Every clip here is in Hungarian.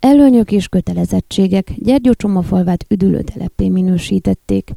Előnyök és kötelezettségek Gyergyócsomafalvát üdülőteleppé minősítették.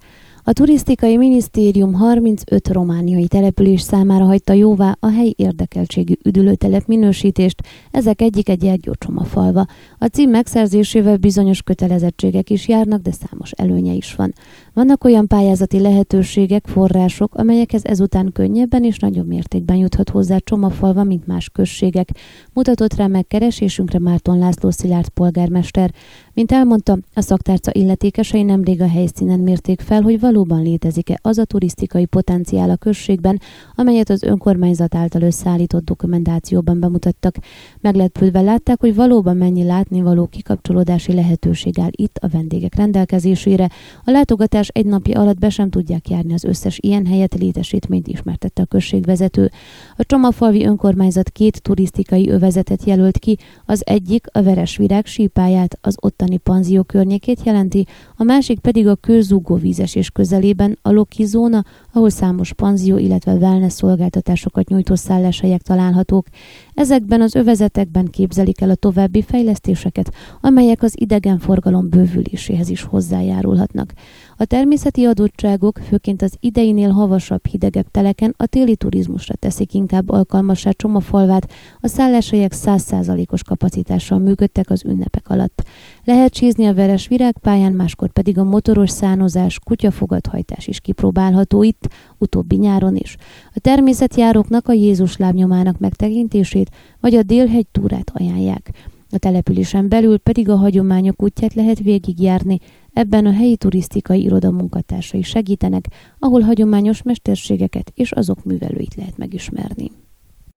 A turisztikai minisztérium 35 romániai település számára hagyta jóvá a helyi érdekeltségű üdülőtelep minősítést, ezek egyik egy Gyergyócsoma falva. A cím megszerzésével bizonyos kötelezettségek is járnak, de számos előnye is van. Vannak olyan pályázati lehetőségek, források, amelyekhez ezután könnyebben és nagyobb mértékben juthat hozzá Csomafalva, mint más községek, mutatott rá megkeresésünkre Márton László Szilárd polgármester. Mint elmondta, a szaktárca illetékesei nemrég a helyszínen mérték fel, hogy valóban létezik-e az a turisztikai potenciál a községben, amelyet az önkormányzat által összeállított dokumentációban bemutattak. Meglepődve látták, hogy valóban mennyi látnivaló kikapcsolódási lehetőség áll itt a vendégek rendelkezésére. A látogatás egy napja alatt be sem tudják járni az összes ilyen helyet létesítményt ismertette a községvezető. A Csomafalvi önkormányzat két turisztikai övezetet jelölt ki, az egyik a Veresvirág sípáját, az ottani panzió környékét jelenti, a másik pedig a kőzúgó vízes és közelében a Loki zóna, ahol számos panzió, illetve wellness szolgáltatásokat nyújtó szálláshelyek találhatók. Ezekben az övezetekben képzelik el a további fejlesztéseket, amelyek az idegenforgalom bővüléséhez is hozzájárulhatnak. A természeti adottságok főként az ideinél havasabb, hidegebb teleken a téli turizmusra teszik inkább alkalmassá Csomafalvát, a szálláshelyek 100%-os kapacitással működtek az ünnepek alatt. Lehet csízni a veres virágpályán, máskor pedig a motoros szánozás, kutyafogathajtás is kipróbálható itt, utóbbi nyáron is. A természetjáróknak a Jézus lábnyomának megtekintését vagy a Délhegy túrát ajánlják. A településen belül pedig a hagyományok útját lehet végigjárni, ebben a helyi turisztikai iroda munkatársai segítenek, ahol hagyományos mesterségeket és azok művelőit lehet megismerni.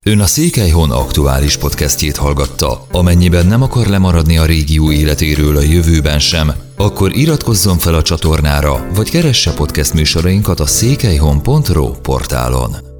Ön a Székelyhon aktuális podcastjét hallgatta. Amennyiben nem akar lemaradni a régió életéről a jövőben sem, akkor iratkozzon fel a csatornára, vagy keresse podcast műsorainkat a székelyhon.pro portálon.